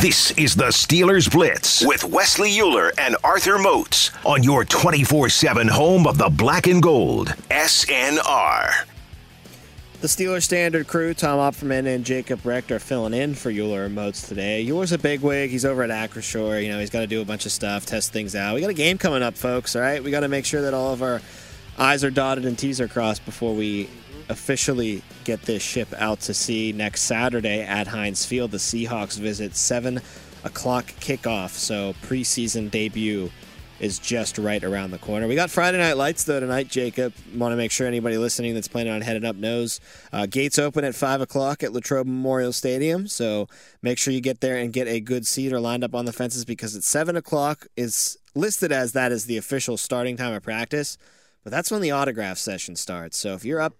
This is the Steelers Blitz with Wesley Euler and Arthur Moats on your 24 7 home of the black and gold. SNR. The Steelers standard crew, Tom Opperman and Jacob Recht, are filling in for Euler and Moats today. Euler's a big wig. He's over at Acrisure. You know, he's got to do a bunch of stuff, test things out. We got a game coming up, folks, all right? We got to make sure that all of our I's are dotted and T's are crossed before we officially get this ship out to sea next Saturday at Heinz Field. The Seahawks visit 7 o'clock kickoff, so preseason debut is just right around the corner. We got Friday Night Lights, though, tonight, Jacob. Want to make sure anybody listening that's planning on heading up knows. Uh, gates open at 5 o'clock at Latrobe Memorial Stadium, so make sure you get there and get a good seat or lined up on the fences because at 7 o'clock is listed as that is the official starting time of practice, but that's when the autograph session starts. So if you're up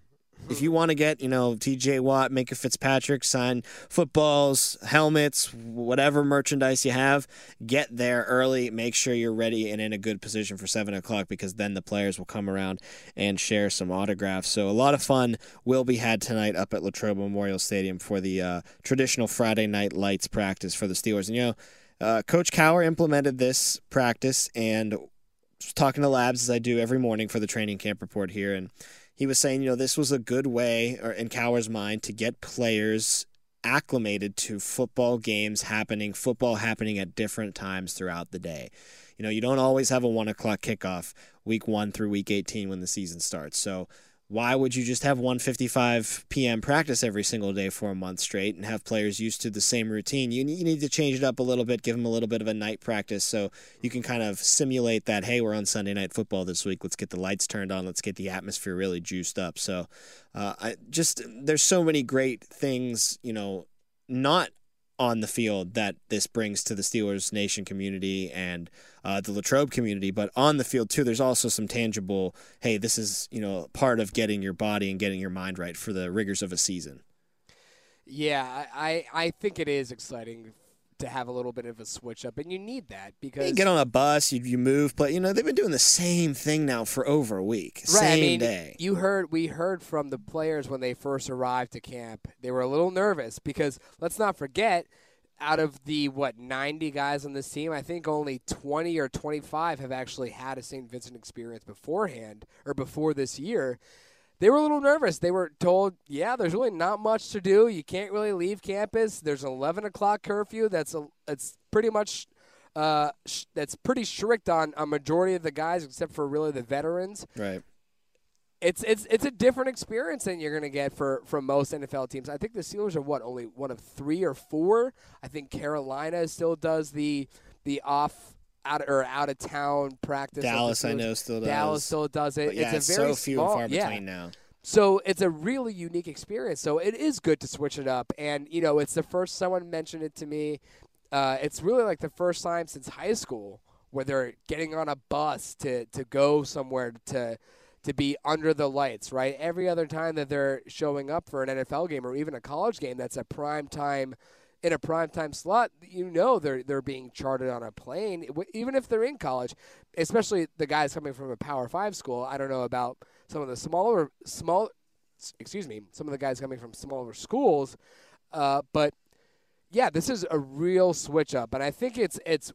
if you want to get, you know, TJ Watt, Minkah Fitzpatrick, sign footballs, helmets, whatever merchandise you have, get there early. Make sure you're ready and in a good position for 7 o'clock because then the players will come around and share some autographs. So a lot of fun will be had tonight up at Latrobe Memorial Stadium for the uh, traditional Friday night lights practice for the Steelers. And, you know, uh, Coach Cowher implemented this practice and was talking to Labs as I do every morning for the training camp report here. And he was saying, you know, this was a good way, or in Cowher's mind, to get players acclimated to football games happening, football happening at different times throughout the day. You know, you don't always have a one o'clock kickoff week one through week 18 when the season starts. So why would you just have 1:55 p.m. practice every single day for a month straight and have players used to the same routine? You need, you need to change it up a little bit, give them a little bit of a night practice so you can kind of simulate that. Hey, we're on Sunday night football this week. Let's get the lights turned on. Let's get the atmosphere really juiced up. So, uh, I just there's so many great things, you know, not on the field that this brings to the Steelers Nation community and uh, the Latrobe community, but on the field too, there's also some tangible. Hey, this is you know part of getting your body and getting your mind right for the rigors of a season. Yeah, I I think it is exciting to have a little bit of a switch up, and you need that because you get on a bus, you, you move, but you know they've been doing the same thing now for over a week, right, same I mean, day. You heard we heard from the players when they first arrived to camp. They were a little nervous because let's not forget out of the what 90 guys on this team, I think only 20 or 25 have actually had a St. Vincent experience beforehand or before this year. They were a little nervous. They were told, "Yeah, there's really not much to do. You can't really leave campus. There's an 11 o'clock curfew. That's a it's pretty much." Uh, sh- that's pretty strict on a majority of the guys, except for really the veterans. Right it's it's it's a different experience than you're going to get for from most NFL teams. I think the Steelers are what only one of three or four. I think Carolina still does the the off out or out of town practice. Dallas, I know, still does. Dallas still does it. But yeah, it's a very so few small, and far yeah. between now. So it's a really unique experience. So it is good to switch it up, and you know, it's the first someone mentioned it to me. Uh, it's really like the first time since high school where they're getting on a bus to to go somewhere to to be under the lights, right? Every other time that they're showing up for an NFL game or even a college game that's a prime time in a primetime slot, you know they're they're being charted on a plane, even if they're in college. Especially the guys coming from a Power Five school. I don't know about some of the smaller small, excuse me, some of the guys coming from smaller schools, uh, but yeah, this is a real switch up, and I think it's it's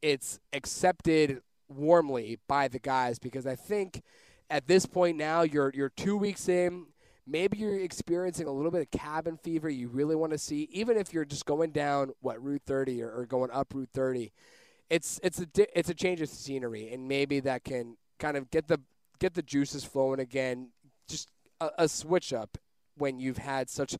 it's accepted warmly by the guys because I think at this point now you're you're two weeks in maybe you're experiencing a little bit of cabin fever you really want to see even if you're just going down what route 30 or, or going up route 30 it's it's a it's a change of scenery and maybe that can kind of get the get the juices flowing again just a, a switch up when you've had such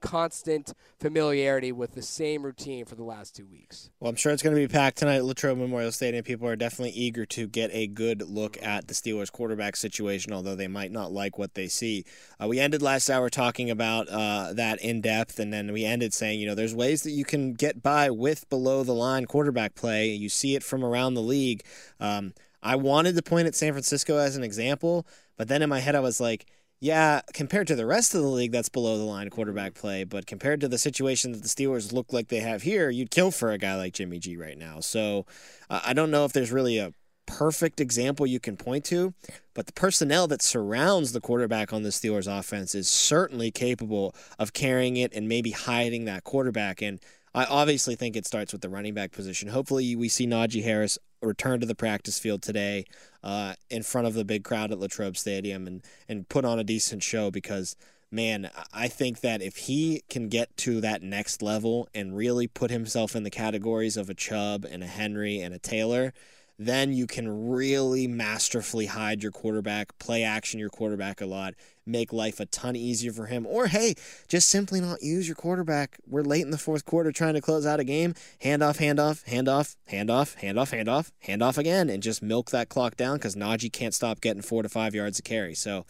constant familiarity with the same routine for the last two weeks. Well, I'm sure it's going to be packed tonight at Latrobe Memorial Stadium. People are definitely eager to get a good look at the Steelers quarterback situation, although they might not like what they see. Uh, we ended last hour talking about uh, that in depth, and then we ended saying, you know, there's ways that you can get by with below the line quarterback play. You see it from around the league. Um, I wanted to point at San Francisco as an example, but then in my head I was like, yeah, compared to the rest of the league, that's below the line quarterback play. But compared to the situation that the Steelers look like they have here, you'd kill for a guy like Jimmy G right now. So uh, I don't know if there's really a perfect example you can point to, but the personnel that surrounds the quarterback on the Steelers offense is certainly capable of carrying it and maybe hiding that quarterback. And I obviously think it starts with the running back position. Hopefully, we see Najee Harris return to the practice field today uh, in front of the big crowd at Latrobe Stadium and, and put on a decent show because, man, I think that if he can get to that next level and really put himself in the categories of a Chubb and a Henry and a Taylor – then you can really masterfully hide your quarterback, play action your quarterback a lot, make life a ton easier for him. Or hey, just simply not use your quarterback. We're late in the fourth quarter trying to close out a game. Hand off, hand off, hand off, hand off, hand off, hand off, hand off again, and just milk that clock down because Najee can't stop getting four to five yards of carry. So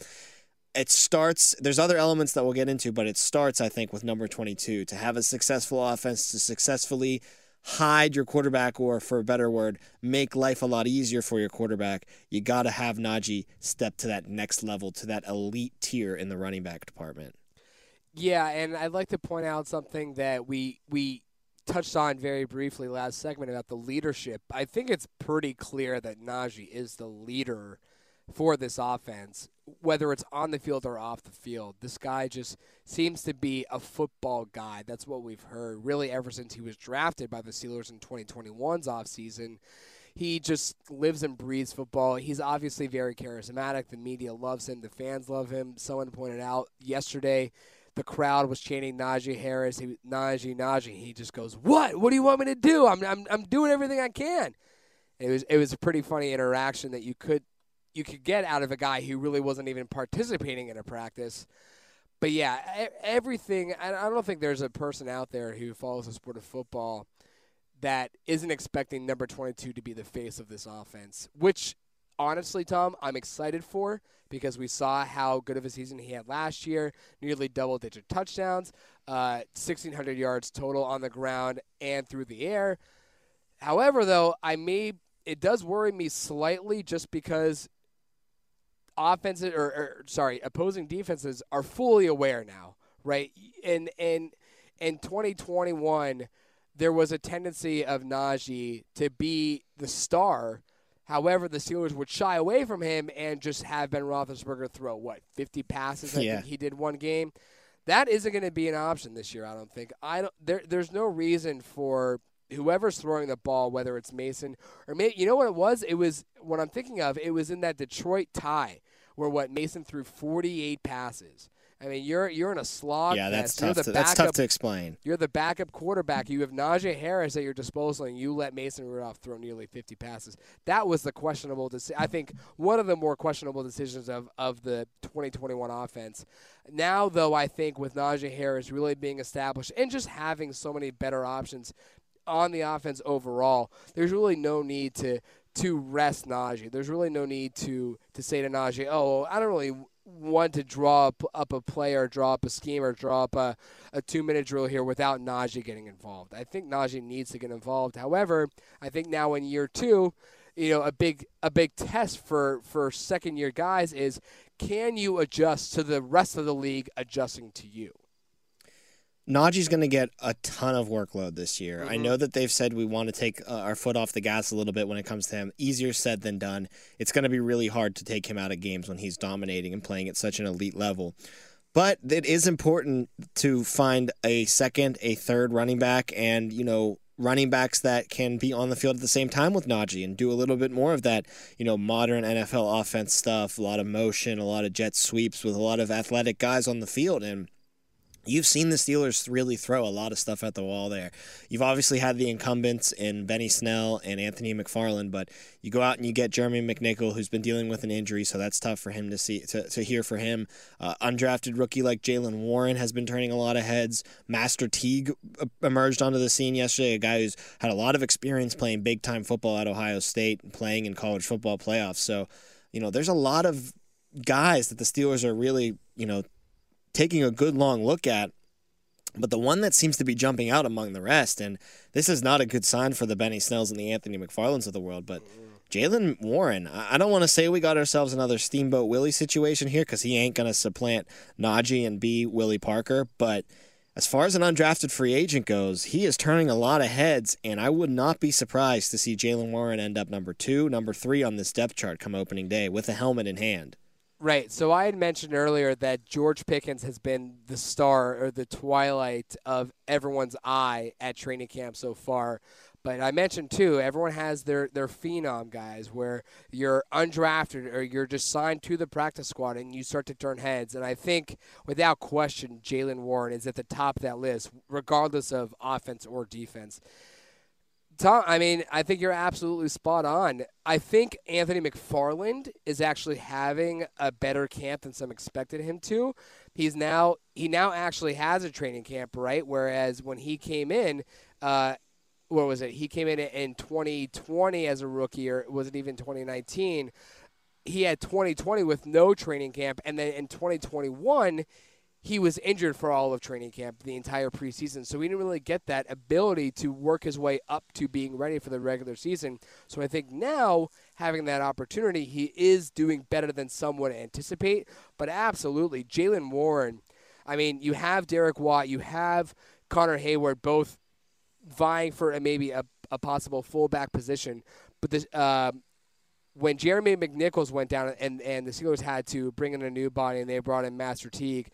it starts there's other elements that we'll get into but it starts i think with number 22 to have a successful offense to successfully hide your quarterback or, for a better word, make life a lot easier for your quarterback, you got to have Najee step to that next level, to that elite tier in the running back department. Yeah, and I'd like to point out something that we we touched on very briefly last segment about the leadership. I think it's pretty clear that Najee is the leader for this offense, whether it's on the field or off the field. This guy just seems to be a football guy. That's what we've heard really ever since he was drafted by the Steelers in 2021's offseason. He just lives and breathes football. He's obviously very charismatic. The media loves him. The fans love him. Someone pointed out yesterday the crowd was chanting Najee Harris. He, Najee, Najee. He just goes, "What? What do you want me to do? I'm, I'm, I'm doing everything I can." It was, it was a pretty funny interaction that you could you could get out of a guy who really wasn't even participating in a practice. But yeah, everything. I don't think there's a person out there who follows the sport of football that isn't expecting number 22 to be the face of this offense, which honestly, Tom, I'm excited for because we saw how good of a season he had last year nearly double digit touchdowns, uh, 1,600 yards total on the ground and through the air. However, though, I may. It does worry me slightly just because offenses or, or sorry, opposing defenses are fully aware now, right? And and in 2021, there was a tendency of Najee to be the star. However, the Steelers would shy away from him and just have Ben Roethlisberger throw what 50 passes. I yeah. think he did one game. That isn't going to be an option this year. I don't think. I don't. There, there's no reason for whoever's throwing the ball, whether it's Mason or May, you know what it was? It was what I'm thinking of. It was in that Detroit tie where what Mason threw 48 passes. I mean, you're you're in a slog. Yeah, that's tough. To, that's tough to explain. You're the backup quarterback. You have Najee Harris at your disposal, and you let Mason Rudolph throw nearly 50 passes. That was the questionable decision. I think one of the more questionable decisions of of the 2021 offense. Now, though, I think with Najee Harris really being established and just having so many better options on the offense overall, there's really no need to to rest Najee. There's really no need to to say to Najee, "Oh, I don't really want to draw up, up a player, draw up a scheme, or draw up a, a two minute drill here without Najee getting involved." I think Najee needs to get involved. However, I think now in year two, you know, a big a big test for for second year guys is can you adjust to the rest of the league adjusting to you? Najee's going to get a ton of workload this year. Mm-hmm. I know that they've said we want to take uh, our foot off the gas a little bit when it comes to him. Easier said than done. It's going to be really hard to take him out of games when he's dominating and playing at such an elite level. But it is important to find a second, a third running back, and you know running backs that can be on the field at the same time with Najee and do a little bit more of that, you know, modern NFL offense stuff, a lot of motion, a lot of jet sweeps with a lot of athletic guys on the field and You've seen the Steelers really throw a lot of stuff at the wall there. You've obviously had the incumbents in Benny Snell and Anthony McFarland, but you go out and you get Jeremy McNichol, who's been dealing with an injury, so that's tough for him to see to, to hear for him. Uh, undrafted rookie like Jaylen Warren has been turning a lot of heads. Master Teague uh, emerged onto the scene yesterday, a guy who's had a lot of experience playing big time football at Ohio State playing in college football playoffs. So, you know, there's a lot of guys that the Steelers are really, you know, taking a good long look at. But the one that seems to be jumping out among the rest, and this is not a good sign for the Benny Snells and the Anthony McFarlands of the world, but Jaylen Warren, I don't want to say we got ourselves another Steamboat Willie situation here because he ain't going to supplant Najee and be Willie Parker. But as far as an undrafted free agent goes, he is turning a lot of heads, and I would not be surprised to see Jaylen Warren end up number two, number three on this depth chart come opening day with a helmet in hand. Right. So I had mentioned earlier that George Pickens has been the star or the twilight of everyone's eye at training camp so far. But I mentioned too, everyone has their their phenom guys where you're undrafted or you're just signed to the practice squad and you start to turn heads. And I think without question, Jaylen Warren is at the top of that list, regardless of offense or defense. Tom, I mean, I think you're absolutely spot on. I think Anthony McFarland is actually having a better camp than some expected him to. He's now he now actually has a training camp, right? Whereas when he came in, uh, what was it? He came in in 2020 as a rookie, or was it even 2019? He had 2020 with no training camp, and then in 2021 he was injured for all of training camp, the entire preseason. So he didn't really get that ability to work his way up to being ready for the regular season. So I think now, having that opportunity, he is doing better than some would anticipate. But absolutely, Jaylen Warren, I mean, you have Derek Watt, you have Connor Heyward, both vying for a, maybe a, a possible fullback position. But this. Uh, when Jeremy McNichols went down and, and the Steelers had to bring in a new body and they brought in Master Teague,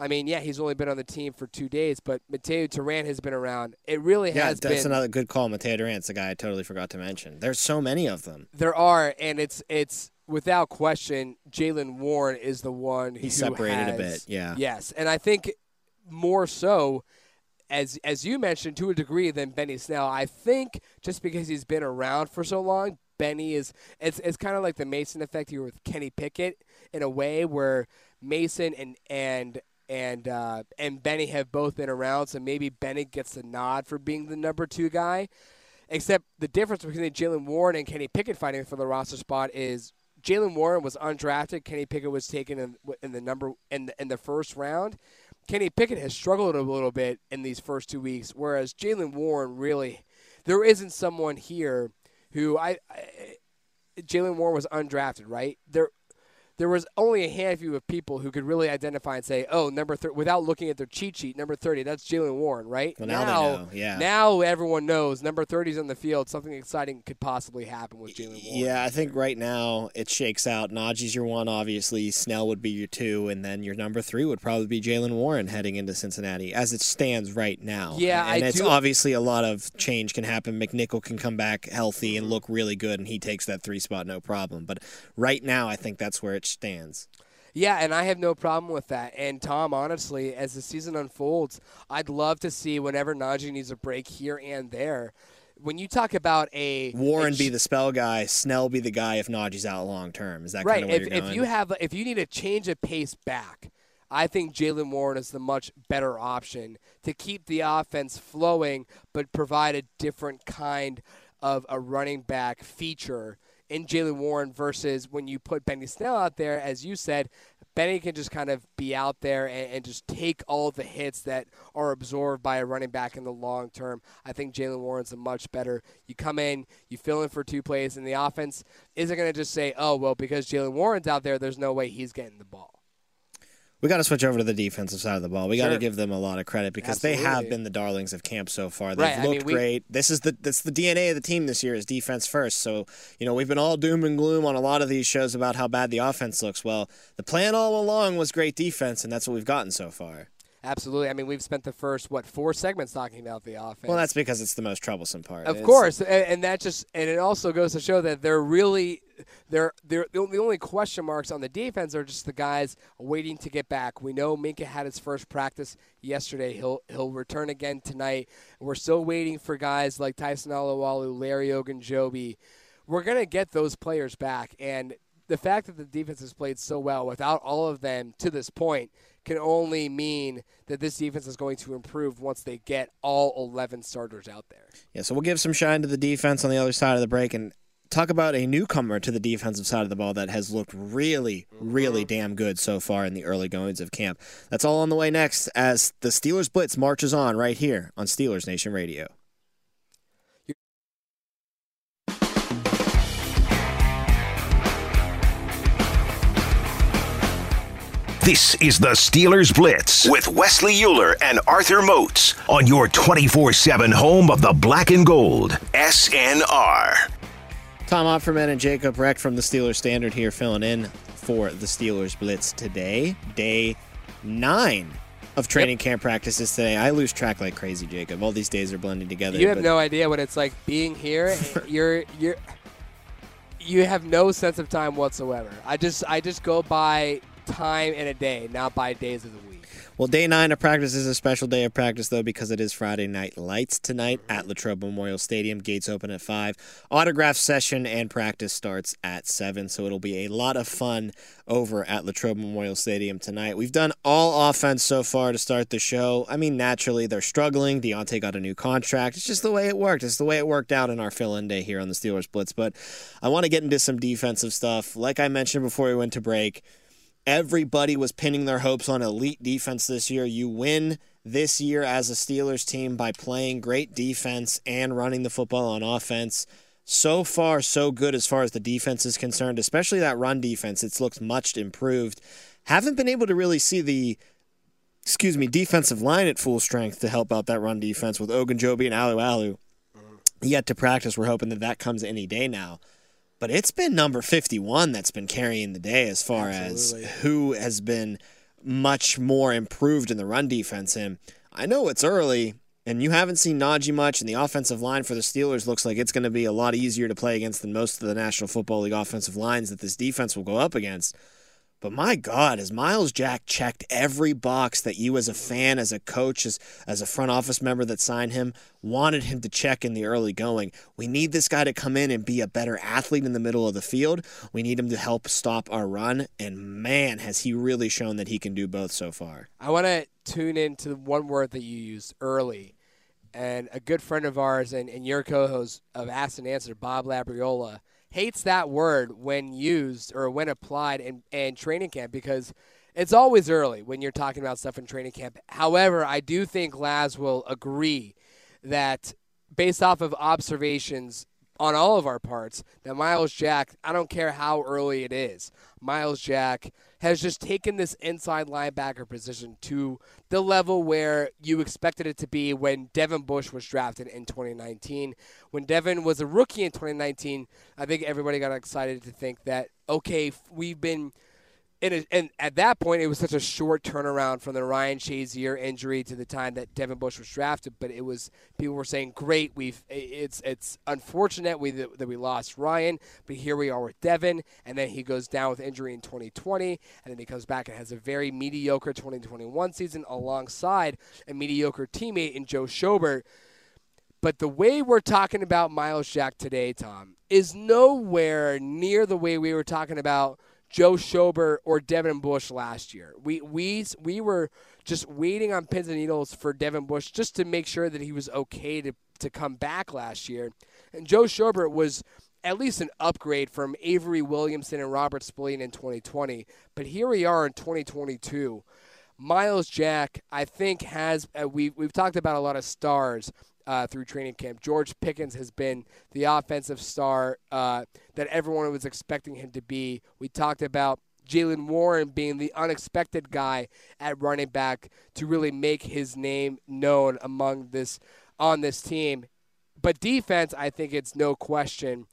I mean, yeah, he's only been on the team for two days, but Mataeo Durant has been around. It really yeah, has that's been. another good call. Mataeo Durant's the guy I totally forgot to mention. There's so many of them. There are, and it's it's without question, Jaylen Warren is the one who separated a bit, yeah. Yes, and I think more so. As, as you mentioned, to a degree, than Benny Snell. I think just because he's been around for so long, Benny is it's it's kind of like the Mason effect here with Kenny Pickett in a way where Mason and and and uh, and Benny have both been around, so maybe Benny gets the nod for being the number two guy. Except the difference between Jaylen Warren and Kenny Pickett fighting for the roster spot is Jaylen Warren was undrafted. Kenny Pickett was taken in, in the number in the, in the first round. Kenny Pickett has struggled a little bit in these first two weeks, whereas Jaylen Warren really there isn't someone here who I, I Jaylen Warren was undrafted, right? There there was only a handful of people who could really identify and say, "Oh, number 30, without looking at their cheat sheet, number 30, that's Jaylen Warren, right?" Well, now they know, yeah. Now everyone knows number 30 is on the field. Something exciting could possibly happen with Jaylen Warren. Yeah, I think right now it shakes out. Najee's your one, obviously. Snell would be your two, and then your number three would probably be Jaylen Warren heading into Cincinnati, as it stands right now. Yeah, and I it's do- obviously a lot of change can happen. McNichol can come back healthy and look really good, and he takes that three spot no problem. But right now, I think that's where it stands. Yeah, and I have no problem with that. And Tom, honestly, as the season unfolds, I'd love to see whenever Najee needs a break here and there. When you talk about a Warren a be the spell guy, Snell be the guy if Najee's out long term. Is that right. kind of If, if you have if you need a change of pace back, I think Jaylen Warren is the much better option to keep the offense flowing, but provide a different kind of a running back feature in Jaylen Warren versus when you put Benny Snell out there, as you said, Benny can just kind of be out there and, and just take all the hits that are absorbed by a running back in the long term. I think Jaylen Warren's a much better. You come in, you fill in for two plays, and the offense isn't going to just say, oh, well, because Jaylen Warren's out there, there's no way he's getting the ball. We got to switch over to the defensive side of the ball. We got to give them a lot of credit because they have been the darlings of camp so far. They've Right, I mean, looked we- great. This is the that's the DNA of the team this year is defense first. So you know we've been all doom and gloom on a lot of these shows about how bad the offense looks. Well, the plan all along was great defense, and that's what we've gotten so far. Absolutely. I mean, we've spent the first what four segments talking about the offense. Well, that's because it's the most troublesome part. Of It's- course, and, and that just and it also goes to show that they're really they're they're the only- question marks on the defense are just the guys waiting to get back. We know Minkah had his first practice yesterday. He'll he'll return again tonight. We're still waiting for guys like Tyson Alualu, Larry Ogunjobi. We're gonna get those players back, and the fact that the defense has played so well without all of them to this point can only mean that this defense is going to improve once they get all 11 starters out there. Yeah, so we'll give some shine to the defense on the other side of the break and talk about a newcomer to the defensive side of the ball that has looked really, really mm-hmm. damn good so far in the early goings of camp. That's all on the way next as the Steelers Blitz marches on right here on Steelers Nation Radio. This is the Steelers Blitz with Wesley Euler and Arthur Moats on your 24 7 home of the black and gold. SNR. Tom Opferman and Jacob Reck from the Steelers Standard here filling in for the Steelers Blitz today. Day nine of training camp practices today. I lose track like crazy, Jacob. All these days are blending together. You have no idea what it's like being here. you're you're you have no sense of time whatsoever. I just I just go by time in a day, not by days of the week. Well, day nine of practice is a special day of practice, though, because it is Friday night lights tonight at Latrobe Memorial Stadium. Gates open at 5. Autograph session and practice starts at 7, so it'll be a lot of fun over at Latrobe Memorial Stadium tonight. We've done all offense so far to start the show. I mean, naturally, they're struggling. Diontae got a new contract. It's just the way it worked. It's the way it worked out in our fill in day here on the Steelers Blitz. But I want to get into some defensive stuff. Like I mentioned before we went to break, Everybody was pinning their hopes on elite defense this year. You win this year as a Steelers team by playing great defense and running the football on offense. So far, so good as far as the defense is concerned, especially that run defense. It's looked much improved. Haven't been able to really see the excuse me, defensive line at full strength to help out that run defense with Ogunjobi and Alualu. Mm-hmm. Yet to practice, we're hoping that that comes any day now. But it's been number 51 that's been carrying the day as far Absolutely. as who has been much more improved in the run defense. And I know it's early, and you haven't seen Najee much, and the offensive line for the Steelers looks like it's going to be a lot easier to play against than most of the National Football League offensive lines that this defense will go up against. But my God, has Myles Jack checked every box that you, as a fan, as a coach, as, as a front office member that signed him, wanted him to check in the early going? We need this guy to come in and be a better athlete in the middle of the field. We need him to help stop our run. And man, has he really shown that he can do both so far. I want to tune into one word that you used early. And a good friend of ours and, and your co host of Ask and Answer, Bob Labriola, hates that word when used or when applied in, in training camp because it's always early when you're talking about stuff in training camp. However, I do think Laz will agree that based off of observations on all of our parts, that Myles Jack, I don't care how early it is, Myles Jack has just taken this inside linebacker position to the level where you expected it to be when Devin Bush was drafted in 2019. When Devin was a rookie in 2019, I think everybody got excited to think that, okay, we've been and, it, and at that point, it was such a short turnaround from the Ryan Shazier injury to the time that Devin Bush was drafted. But it was people were saying, "Great, we've it's it's unfortunate we that we lost Ryan, but here we are with Devin." And then he goes down with injury in 2020, and then he comes back and has a very mediocre 2021 season alongside a mediocre teammate in Joe Schobert. But the way we're talking about Myles Jack today, Tom, is nowhere near the way we were talking about Joe Schobert or Devin Bush last year. We we we were just waiting on pins and needles for Devin Bush just to make sure that he was okay to to come back last year. And Joe Schobert was at least an upgrade from Avery Williamson and Robert Spillane in 2020. But here we are in 2022. Myles Jack, I think, has uh, we we've talked about a lot of stars uh, through training camp. George Pickens has been the offensive star uh, that everyone was expecting him to be. We talked about Jaylen Warren being the unexpected guy at running back to really make his name known among this on this team. But defense, I think it's no question.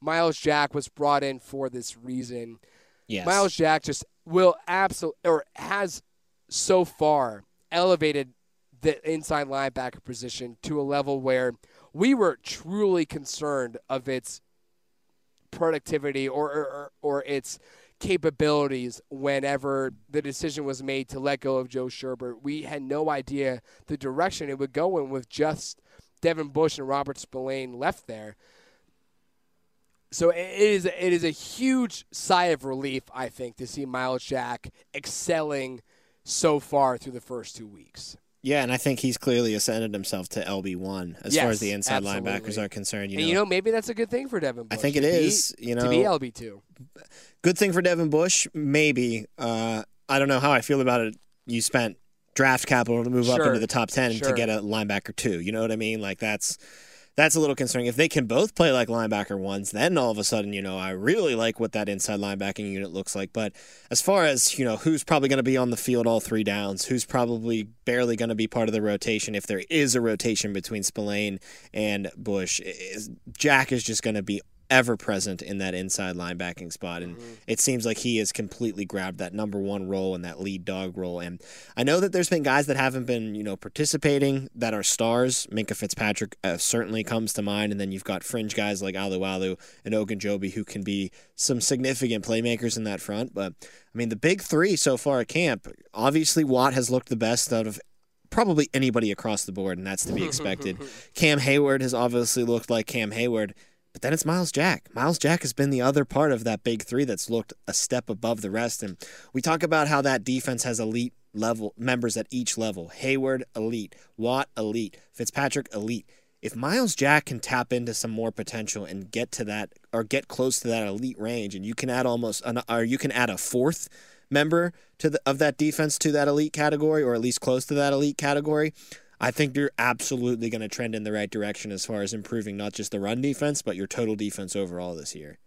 Myles Jack was brought in for this reason. Yes. Myles Jack just will absolutely or has so far elevated the inside linebacker position to a level where we were truly concerned of its productivity or or, or its capabilities whenever the decision was made to let go of Joe Schobert. We had no idea the direction it would go in with just Devin Bush and Robert Spillane left there. So it is it is a huge sigh of relief, I think, to see Myles Jack excelling so far through the first two weeks. Yeah, and I think he's clearly ascended himself to LB one as Yes, far as the inside absolutely. linebackers are concerned. You and know, you know, maybe that's a good thing for Devin Bush. I think it to be- is, you to be. LB two. good thing for Devin Bush, maybe. Uh, I don't know how I feel about it. You spent draft capital to move up into the top ten Sure. to get a linebacker two. You know what I mean? Like that's that's a little concerning. If they can both play like linebacker ones, then all of a sudden, you know, I really like what that inside linebacking unit looks like. But as far as you know, who's probably going to be on the field all three downs, who's probably barely going to be part of the rotation if there is a rotation between Spillane and Bush, Jack is just going to be ever present in that inside linebacking spot and it seems like he has completely grabbed that number one role and that lead dog role and i know that there's been guys that haven't been you know participating that are stars. Minkah fitzpatrick uh, certainly comes to mind and then you've got fringe guys like alualu and ogunjobi who can be some significant playmakers in that front but i mean the big three so far at camp obviously watt has looked the best out of probably anybody across the board, and that's to be expected. Cam Heyward has obviously looked like Cam Heyward, but then it's Myles Jack. Myles Jack has been the other part of that big three that's looked a step above the rest. And we talk about how that defense has elite level members at each level. Heyward, elite. Watt, elite. Fitzpatrick, elite. If Myles Jack can tap into some more potential and get to that or get close to that elite range, and you can add almost an, or you can add a fourth member to the of that defense to that elite category, or at least close to that elite category, I think you're absolutely going to trend in the right direction as far as improving not just the run defense, but your total defense overall this year.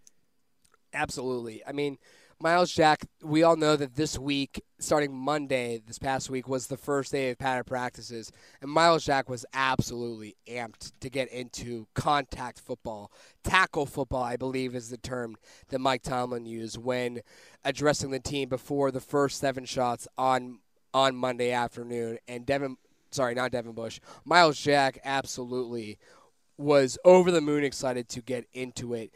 Absolutely. I mean, Myles Jack, we all know that this week, starting Monday, this past week, was the first day of padded practices. And Myles Jack was absolutely amped to get into contact football. Tackle football, I believe, is the term that Mike Tomlin used when addressing the team before the first seven shots on on Monday afternoon. And Devin, sorry, not Devin Bush, Myles Jack absolutely was over the moon excited to get into it.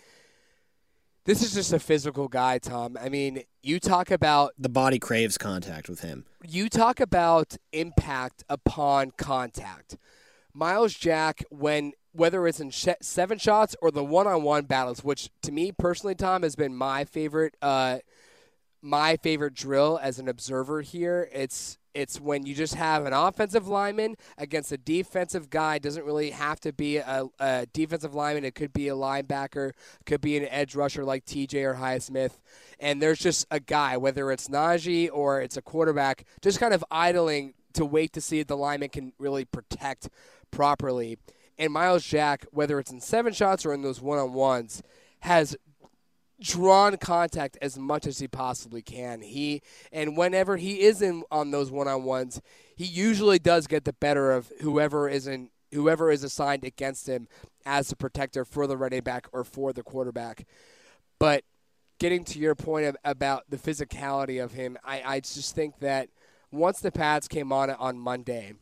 This is just a physical guy, Tom. I mean, you talk about The body craves contact with him. you talk about impact upon contact. Myles Jack, when whether it's in sh- seven shots or the one-on-one battles, which to me personally, Tom, has been my favorite, uh, my favorite drill as an observer here. It's it's when you just have an offensive lineman against a defensive guy. It doesn't really have to be a, a defensive lineman. It could be a linebacker, could be an edge rusher like TJ or Highsmith. And there's just a guy, whether it's Najee or it's a quarterback, just kind of idling to wait to see if the lineman can really protect properly. And Myles Jack, whether it's in seven shots or in those one on ones, has drawn contact as much as he possibly can. He and whenever he is in on those one-on-ones, he usually does get the better of whoever is in whoever is assigned against him as a protector for the running back or for the quarterback. But getting to your point of, about the physicality of him, I, I just think that once the pads came on on Monday,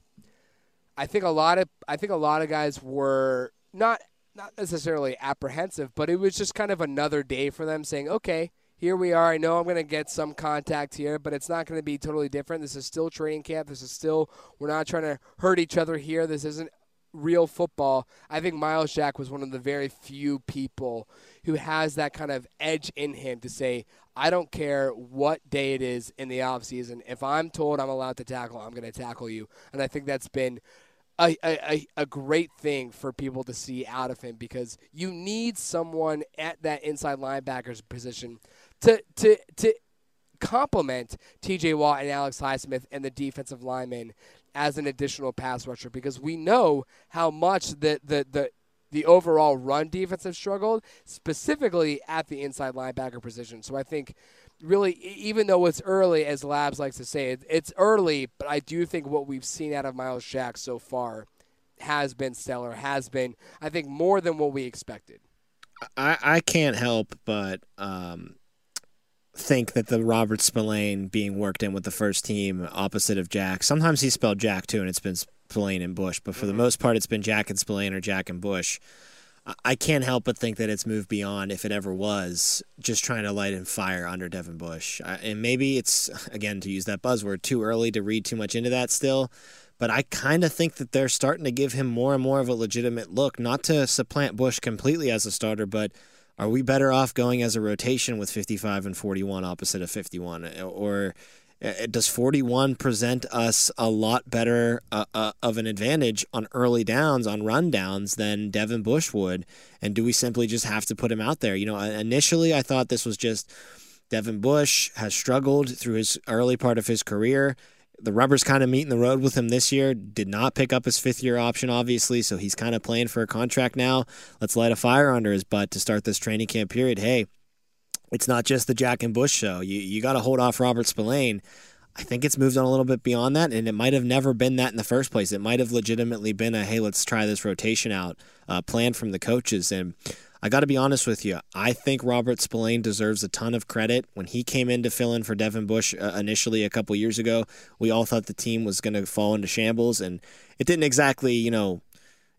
I think a lot of I think a lot of guys were not not necessarily apprehensive, but it was just kind of another day for them saying, okay, here we are. I know I'm going to get some contact here, but it's not going to be totally different. This is still training camp. This is still, we're not trying to hurt each other here. This isn't real football. I think Myles Jack was one of the very few people who has that kind of edge in him to say, I don't care what day it is in the offseason. If I'm told I'm allowed to tackle, I'm going to tackle you. And I think that's been a, a, a great thing for people to see out of him because you need someone at that inside linebacker's position to to to complement TJ Watt and Alex Highsmith and the defensive linemen as an additional pass rusher because we know how much the the, the the overall run defense has struggled, specifically at the inside linebacker position. So I think really, even though it's early, as Labs likes to say, it, it's early, but I do think what we've seen out of Myles Jack so far has been stellar, has been, I think, more than what we expected. I, I can't help but um, think that the Robert Spillane being worked in with the first team opposite of Jack. Sometimes he's spelled Jack too, and it's been Spillane and Bush, but for the mm-hmm. most part, it's been Jack and Spillane or Jack and Bush. I can't help but think that it's moved beyond, if it ever was, just trying to light and fire under Devin Bush. And maybe it's, again, to use that buzzword, too early to read too much into that still. But I kind of think that they're starting to give him more and more of a legitimate look, not to supplant Bush completely as a starter, but are we better off going as a rotation with 55 and 41 opposite of 51? Or does 41 present us a lot better uh, uh, of an advantage on early downs, on run downs than Devin Bush would? And do we simply just have to put him out there? You know, initially I thought this was just Devin Bush has struggled through his early part of his career. The rubber's kind of meeting the road with him this year. Did not pick up his fifth year option, obviously, so he's kind of playing for a contract now. Let's light a fire under his butt to start this training camp period. Hey, it's not just the Jack and Bush show. You you got to hold off Robert Spillane. I think it's moved on a little bit beyond that, and it might have never been that in the first place. It might have legitimately been a hey, let's try this rotation out uh, plan from the coaches. And I got to be honest with you, I think Robert Spillane deserves a ton of credit. When he came in to fill in for Devin Bush uh, initially a couple years ago, we all thought the team was going to fall into shambles, and it didn't exactly, you know,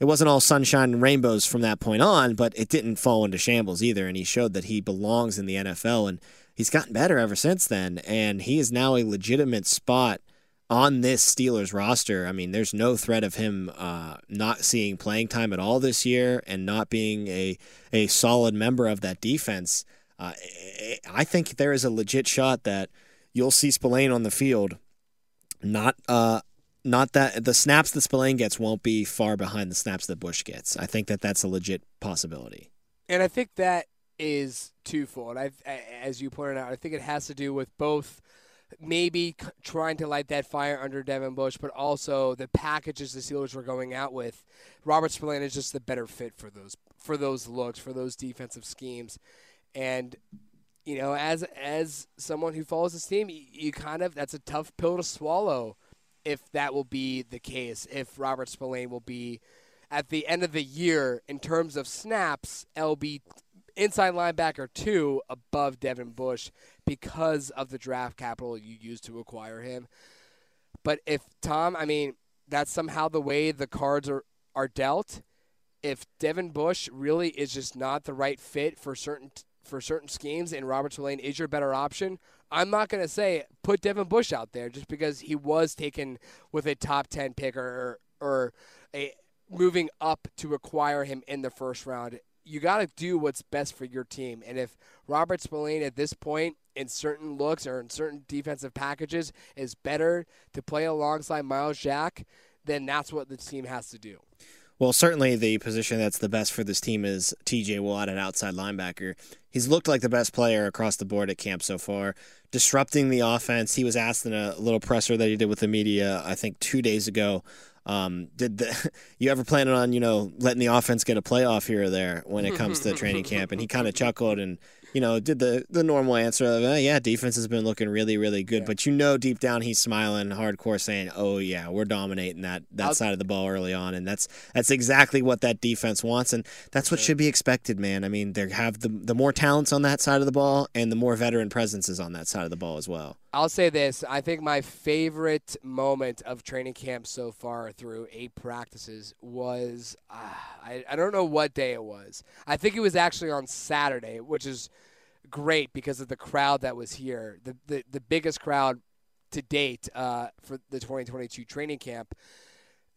it wasn't all sunshine and rainbows from that point on, but it didn't fall into shambles either. And he showed that he belongs in the NFL, and he's gotten better ever since then. And he is now a legitimate spot on this Steelers roster. I mean, there's no threat of him uh, not seeing playing time at all this year and not being a a solid member of that defense. Uh, I think there is a legit shot that you'll see Spillane on the field, not uh, not that the snaps that Spillane gets won't be far behind the snaps that Bush gets. I think that that's a legit possibility. And I think that is twofold. I, as you pointed out, I think it has to do with both maybe trying to light that fire under Devin Bush, but also the packages the Steelers were going out with. Robert Spillane is just the better fit for those for those looks, for those defensive schemes, and you know, as as someone who follows this team, you, you kind of that's a tough pill to swallow if that will be the case, if Robert Spillane will be at the end of the year in terms of snaps, LB inside linebacker two above Devin Bush because of the draft capital you used to acquire him. But if Tom, I mean, that's somehow the way the cards are, are dealt. If Devin Bush really is just not the right fit for certain for certain schemes and Robert Spillane is your better option, I'm not going to say put Devin Bush out there just because he was taken with a top 10 pick or, or a moving up to acquire him in the first round. You got to do what's best for your team. And if Robert Spillane at this point in certain looks or in certain defensive packages is better to play alongside Myles Jack, then that's what the team has to do. Well, certainly the position that's the best for this team is TJ Watt at an outside linebacker. He's looked like the best player across the board at camp so far, disrupting the offense. He was asked in a little presser that he did with the media, I think two days ago. Um, did the, you ever plan on you know letting the offense get a playoff here or there when it comes to training camp? And he kind of chuckled and you know, did the the normal answer of, eh, yeah, defense has been looking really, really good. Yeah. But you know, deep down, he's smiling hardcore, saying, "Oh yeah, we're dominating that that I'll, side of the ball early on," and that's that's exactly what that defense wants, and that's what should be expected, man. I mean, they have the the more talents on that side of the ball, and the more veteran presences on that side of the ball as well. I'll say this: I think my favorite moment of training camp so far through eight practices was uh, I I don't know what day it was. I think it was actually on Saturday, which is great because of the crowd that was here. The the, the biggest crowd to date uh, for the 2022 training camp.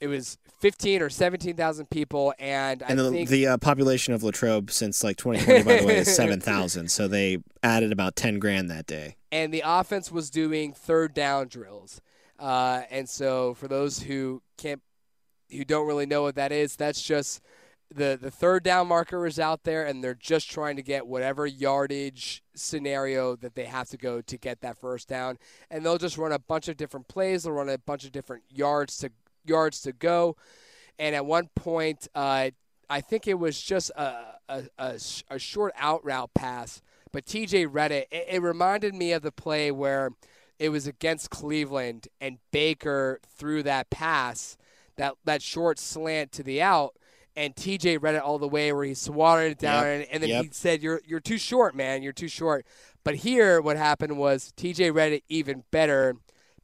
It was 15 or 17,000 people, and, and the, think the uh, population of Latrobe since like 2020, by the way, is 7,000. So they added about 10 grand that day. And the offense was doing third down drills, uh, and so for those who can't, who don't really know what that is, that's just the the third down marker is out there and they're just trying to get whatever yardage scenario that they have to go to get that first down and they'll just run a bunch of different plays they'll run a bunch of different yards to yards to go and at one point uh, i think it was just a, a, a, a short out route pass but TJ read it. it. It reminded me of the play where it was against Cleveland and Baker threw that pass, that that short slant to the out, and TJ read it all the way where he swatted it down, Yep, and, and then yep. he said, "You're you're too short, man. You're too short." But here, what happened was TJ read it even better,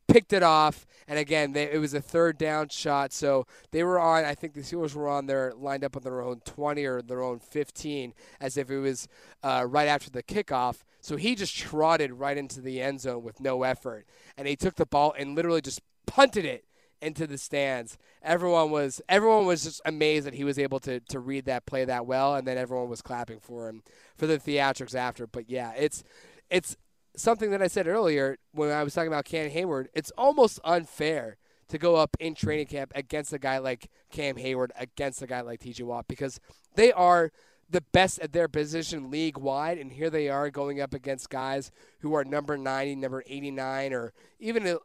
picked it off, and again, they, it was a third down shot. So they were on. I think the Steelers were on their lined up on their own 20 or their own 15, as if it was uh, right after the kickoff. So he just trotted right into the end zone with no effort, and he took the ball and literally just punted it into the stands. Everyone was everyone was just amazed that he was able to to read that play that well, and then everyone was clapping for him for the theatrics after. But yeah, it's it's something that I said earlier when I was talking about Cam Heyward. It's almost unfair to go up in training camp against a guy like Cam Heyward, against a guy like TJ Watt, because they are the best at their position league wide, and here they are going up against guys who are number 90, number 89, or even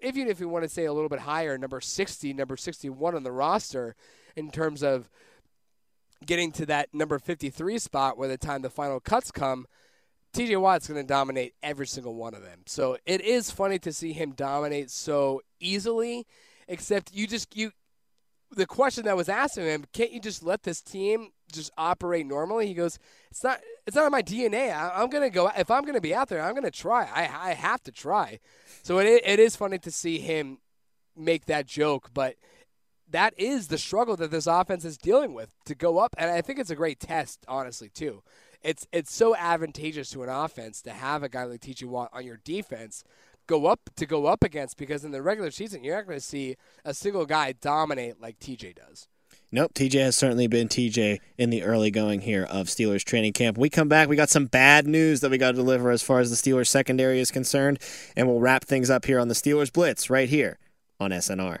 even if you want to say a little bit higher, number 60, number 61 on the roster in terms of getting to that number 53 spot where the time the final cuts come, TJ Watt's going to dominate every single one of them. So it is funny to see him dominate so easily, except you just, you, the question that was asked of him, can't you just let this team just operate normally? He goes, it's not, it's not in my DNA. I, I'm going to go, if I'm going to be out there, I'm going to try. I, I have to try. So it, it is funny to see him make that joke, but that is the struggle that this offense is dealing with to go up. And I think it's a great test, honestly, too. It's it's so advantageous to an offense to have a guy like TJ Watt on your defense go up to go up against because in the regular season you're not going to see a single guy dominate like TJ does. Nope, TJ has certainly been TJ in the early going here of Steelers training camp. When we come back, we got some bad news that we got to deliver as far as the Steelers secondary is concerned, and we'll wrap things up here on the Steelers Blitz right here on SNR.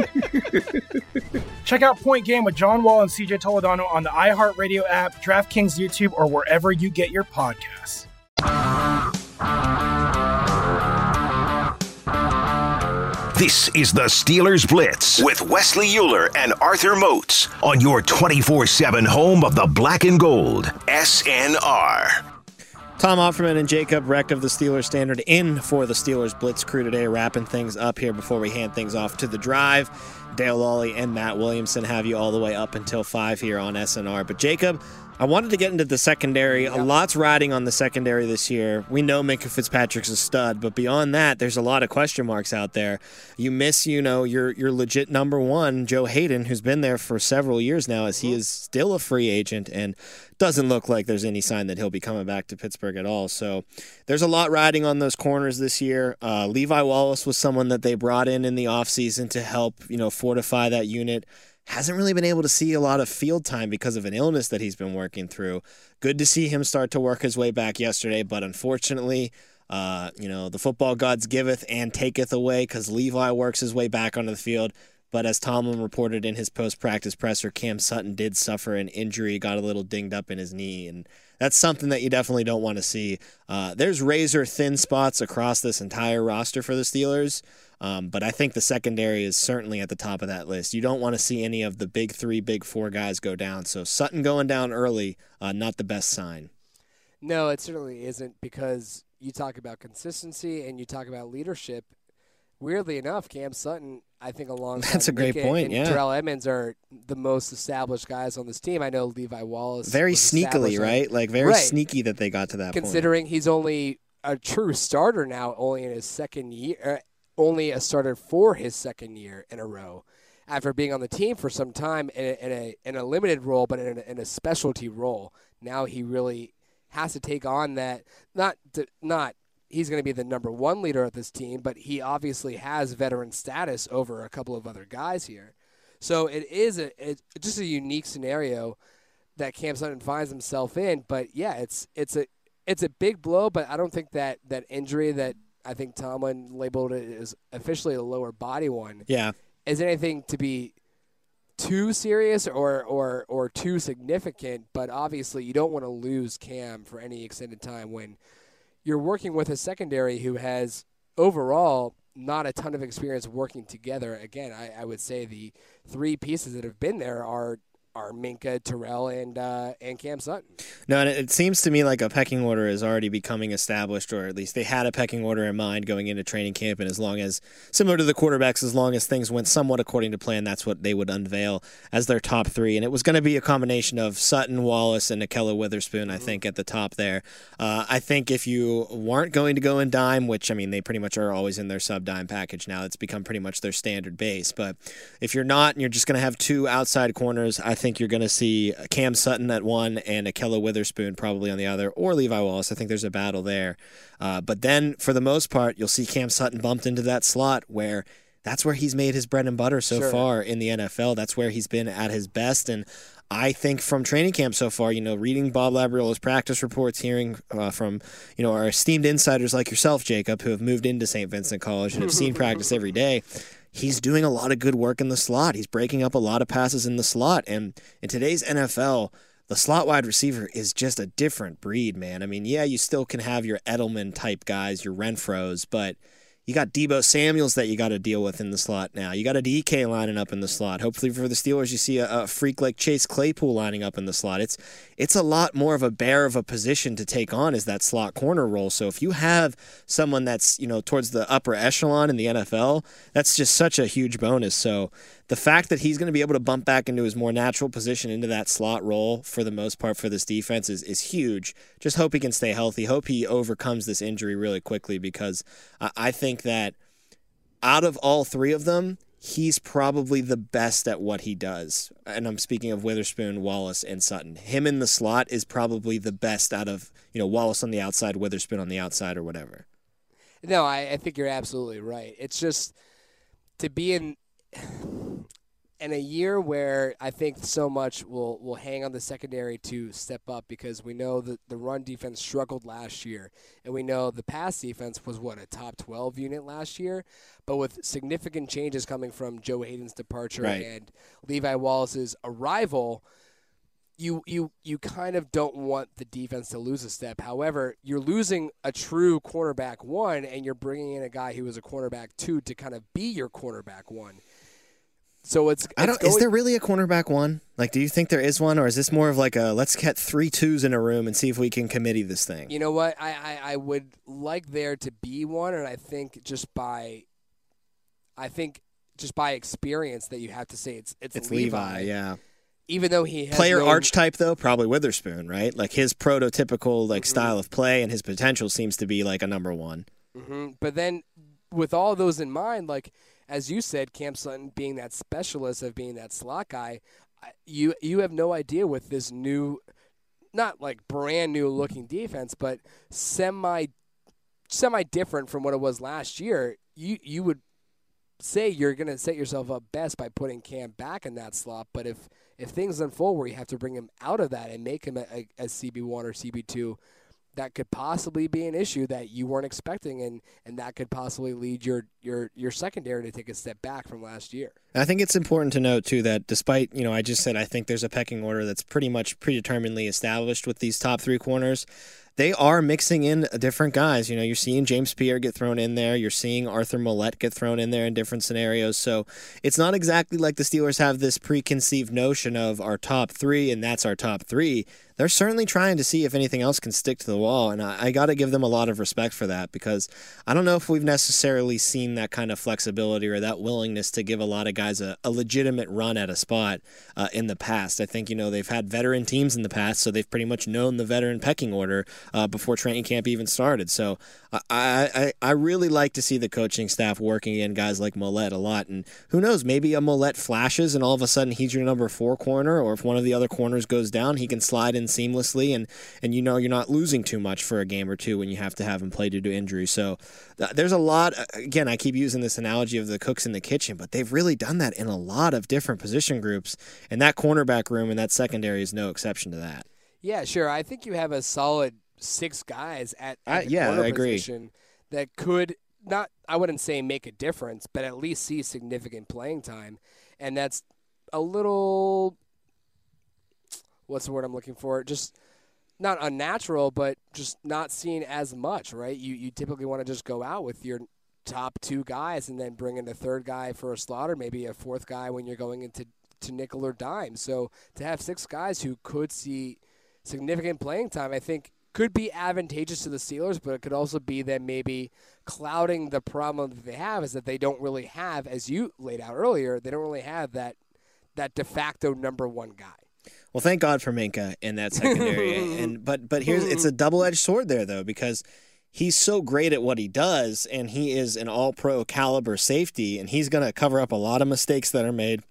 Check out Point Game with John Wall and CJ Toledano on the iHeartRadio app, DraftKings YouTube, or wherever you get your podcasts. This is the Steelers Blitz with Wesley Euler and Arthur Moats on your 24 7 home of the black and gold. SNR. Tom Offerman and Jacob Recht of the Steelers Standard in for the Steelers Blitz crew today, wrapping things up here before we hand things off to the drive. Dale Lolley and Matt Williamson have you all the way up until 5 here on SNR. But Jacob, I wanted to get into the secondary. A lot's riding on the secondary this year. We know Minkah Fitzpatrick's a stud, but beyond that, there's a lot of question marks out there. You miss, you know, your your legit number one, Joe Haden, who's been there for several years now, as he is still a free agent and doesn't look like there's any sign that he'll be coming back to Pittsburgh at all. So there's a lot riding on those corners this year. Uh, Levi Wallace was someone that they brought in in the offseason to help, you know, fortify that unit. Hasn't really been able to see a lot of field time because of an illness that he's been working through. Good to see him start to work his way back yesterday, but unfortunately, uh, you know, the football gods giveth and taketh away because Levi works his way back onto the field. But as Tomlin reported in his post practice presser, Cam Sutton did suffer an injury, got a little dinged up in his knee. And that's something that you definitely don't want to see. Uh, there's razor thin spots across this entire roster for the Steelers. Um, but I think the secondary is certainly at the top of that list. You don't want to see any of the big three, big four guys go down. So Sutton going down early, uh, not the best sign. No, it certainly isn't because you talk about consistency and you talk about leadership. Weirdly enough, Cam Sutton, I think, along That's a great point, and yeah. Terrell Edmunds are the most established guys on this team. I know Levi Wallace Very sneakily, right? Like very Right. sneaky that they got to that point. considering he's only a true starter now, only in his second year, uh, only a starter for his second year in a row after being on the team for some time in a, in a, in a limited role, but in a, in a specialty role. Now he really has to take on that. Not to, not he's going to be the number one leader of this team, but he obviously has veteran status over a couple of other guys here. So it is a it's just a unique scenario that Cam Sutton finds himself in. But yeah, it's it's a it's a big blow, but I don't think that that injury that I think Tomlin labeled it as officially a lower body one. Yeah. Is anything to be too serious or, or, or too significant, but obviously you don't want to lose Cam for any extended time when you're working with a secondary who has overall not a ton of experience working together. Again, I, I would say the three pieces that have been there are are Minkah, Terrell, and uh, and Cam Sutton. No, and it seems to me like a pecking order is already becoming established, or at least they had a pecking order in mind going into training camp. And as long as, similar to the quarterbacks, as long as things went somewhat according to plan, that's what they would unveil as their top three. And it was going to be a combination of Sutton, Wallace, and Ahkello Witherspoon, I think, at the top there. Uh, I think if you weren't going to go in dime, which, I mean, they pretty much are always in their sub dime package now, it's become pretty much their standard base. But if you're not and you're just going to have two outside corners, I think you're going to see Cam Sutton at one and Ahkello Witherspoon probably on the other, or Levi Wallace. I think there's a battle there. Uh, but then, for the most part, you'll see Cam Sutton bumped into that slot where that's where he's made his bread and butter so Sure. far in the NFL. That's where he's been at his best. And I think from training camp so far, you know, reading Bob Labriola's practice reports, hearing uh, from, you know, our esteemed insiders like yourself, Jacob, who have moved into St. Vincent College and have seen practice every day, he's doing a lot of good work in the slot. He's breaking up a lot of passes in the slot. And in today's NFL, the slot wide receiver is just a different breed, man. I mean, yeah, you still can have your Edelman type guys, your Renfrows, but you got Deebo Samuels that you got to deal with in the slot now. You got a DK lining up in the slot. Hopefully for the Steelers, you see a, a freak like Chase Claypool lining up in the slot. It's it's a lot more of a bear of a position to take on as that slot corner role. So if you have someone that's you know towards the upper echelon in the NFL, that's just such a huge bonus. So the fact that he's going to be able to bump back into his more natural position into that slot role for the most part for this defense is, is huge. Just hope he can stay healthy. Hope he overcomes this injury really quickly because I, I think that out of all three of them, he's probably the best at what he does. And I'm speaking of Witherspoon, Wallace, and Sutton. Him in the slot is probably the best out of, you know, Wallace on the outside, Witherspoon on the outside, or whatever. No, I, I think you're absolutely right. It's just to be in in a year where I think so much will will hang on the secondary to step up because we know that the run defense struggled last year, and we know the pass defense was what a top 12 unit last year, but with significant changes coming from Joe Haden's departure Right. and Levi Wallace's arrival you you you kind of don't want the defense to lose a step. However, you're losing a true cornerback one, and you're bringing in a guy who was a cornerback two to kind of be your cornerback one. So it's, I don't. Is there really a cornerback one? Like, do you think there is one, or is this more of like a let's get three twos in a room and see if we can committee this thing? You know what? I, I, I would like there to be one, and I think just by, I think just by experience that you have to say it's it's, It's Levi, yeah. Even though he has Player no- archetype though, probably Witherspoon, right? Like his prototypical like Mm-hmm. style of play and his potential seems to be like a number one. hmm But then, with all those in mind, like as you said, Cam Sutton being that specialist of being that slot guy, you you have no idea with this new, not like brand new looking defense, but semi semi different from what it was last year. You you would say you're going to set yourself up best by putting Cam back in that slot, but if if things unfold where you have to bring him out of that and make him a, a, a CB one or CB two, that could possibly be an issue that you weren't expecting, and, and that could possibly lead your, your your secondary to take a step back from last year. I think it's important to note too that despite you know I just said I think there's a pecking order that's pretty much predeterminedly established with these top three corners. They are mixing in different guys. You know, you're seeing James Pierre get thrown in there. You're seeing Arthur Maulet get thrown in there in different scenarios. So it's not exactly like the Steelers have this preconceived notion of our top three and that's our top three. They're certainly trying to see if anything else can stick to the wall, and I, I got to give them a lot of respect for that because I don't know if we've necessarily seen that kind of flexibility or that willingness to give a lot of guys a, a legitimate run at a spot uh, in the past. I think you know they've had veteran teams in the past, so they've pretty much known the veteran pecking order uh, before training camp even started. So I, I I really like to see the coaching staff working in guys like Maulet a lot. And who knows, maybe a Maulet flashes and all of a sudden he's your number four corner, or if one of the other corners goes down, he can slide in seamlessly, and and you know you're not losing too much for a game or two when you have to have him play due to injury. So th- there's a lot. Again, I keep using this analogy of the cooks in the kitchen, but they've really done that in a lot of different position groups, and that cornerback room and that secondary is no exception to that. Yeah, sure. I think you have a solid six guys at, at I- the yeah, corner I agree. position that could not I wouldn't say make a difference, but at least see significant playing time. And that's a little what's the word I'm looking for? Just not unnatural, but just not seen as much, right? You you typically want to just go out with your top two guys and then bring in a third guy for a slaughter, maybe a fourth guy when you're going into to nickel or dime. So to have six guys who could see significant playing time, I think could be advantageous to the Steelers, but it could also be them maybe clouding the problem that they have is that they don't really have, as you laid out earlier, they don't really have that that de facto number one guy. Well, thank God for Minkah in that secondary. and but but here's it's a double edged sword there though because he's so great at what he does and he is an all pro caliber safety and he's going to cover up a lot of mistakes that are made.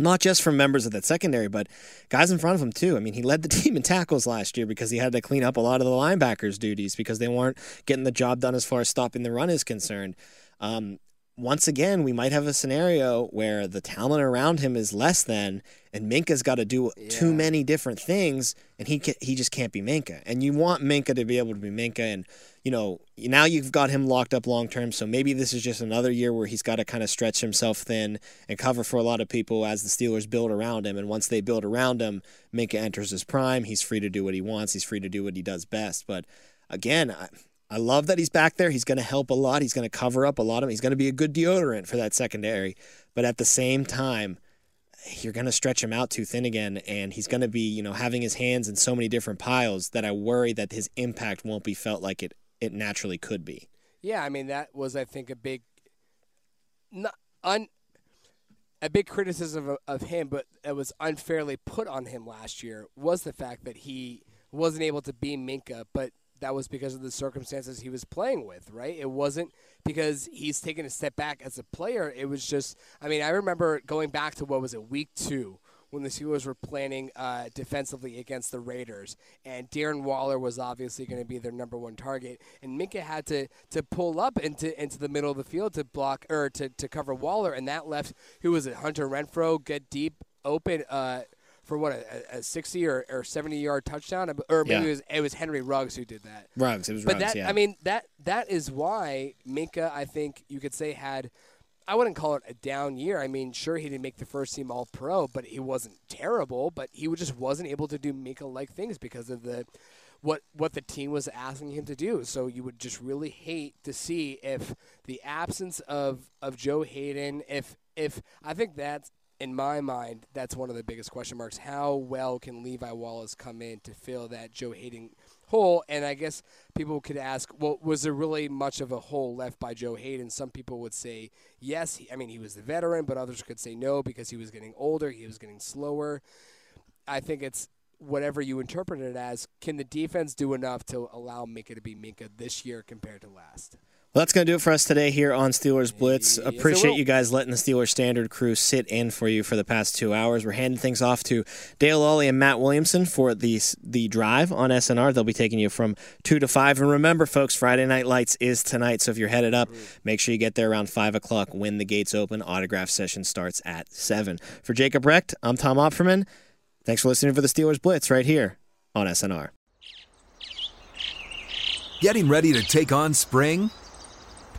Not just from members of that secondary, but guys in front of him too. I mean, he led the team in tackles last year because he had to clean up a lot of the linebackers' duties because they weren't getting the job done as far as stopping the run is concerned. Um, once again, we might have a scenario where the talent around him is less than, and Minkah's got to do too many different things, and he ca- he just can't be Minkah. And you want Minkah to be able to be Minkah, and you know now you've got him locked up long term. So maybe this is just another year where he's got to kind of stretch himself thin and cover for a lot of people as the Steelers build around him. And once they build around him, Minkah enters his prime. He's free to do what he wants. He's free to do what he does best. But again, I, I love that he's back there. He's going to help a lot. He's going to cover up a lot of. Him. He's going to be a good deodorant for that secondary. But at the same time, you're going to stretch him out too thin again, and he's going to be, you know, having his hands in so many different piles that I worry that his impact won't be felt like it it naturally could be. Yeah, I mean that was I think a big, not un, a big criticism of, of him, but it was unfairly put on him last year was the fact that he wasn't able to be Minkah, but that was because of the circumstances he was playing with, right? It wasn't because he's taken a step back as a player. It was just, I mean, I remember going back to what was it, week two, when the Steelers were planning uh, defensively against the Raiders, and Darren Waller was obviously going to be their number one target, and Minkah had to to pull up into into the middle of the field to block or to, to cover Waller, and that left who was it, Hunter Renfrow, get deep open. Uh, for what a, a sixty or, or seventy yard touchdown, or maybe Yeah. it was it was Henry Ruggs who did that. Ruggs, it was But Ruggs, that yeah. I mean that that is why Minkah, I think you could say had. I wouldn't call it a down year. I mean, sure he didn't make the first team All Pro, but he wasn't terrible. But he just wasn't able to do Minkah like things because of the what what the team was asking him to do. So you would just really hate to see if the absence of of Joe Haden, if if I think that's in my mind, that's one of the biggest question marks. How well can Levi Wallace come in to fill that Joe Haden hole? And I guess people could ask, well, was there really much of a hole left by Joe Haden? Some people would say yes. I mean, he was the veteran, but others could say no because he was getting older, he was getting slower. I think it's whatever you interpret it as. Can the defense do enough to allow Minkah to be Minkah this year compared to last? Well, that's going to do it for us today here on Steelers Blitz. Appreciate you guys letting the Steelers Standard crew sit in for you for the past two hours. We're handing things off to Dale Lolley and Matt Williamson for the the drive on SNR. They'll be taking you from two to five. And remember, folks, Friday Night Lights is tonight. So if you're headed up, mm-hmm. make sure you get there around five o'clock when the gates open. Autograph session starts at seven. For Jacob Recht, I'm Tom Opferman. Thanks for listening for the Steelers Blitz right here on SNR. Getting ready to take on spring?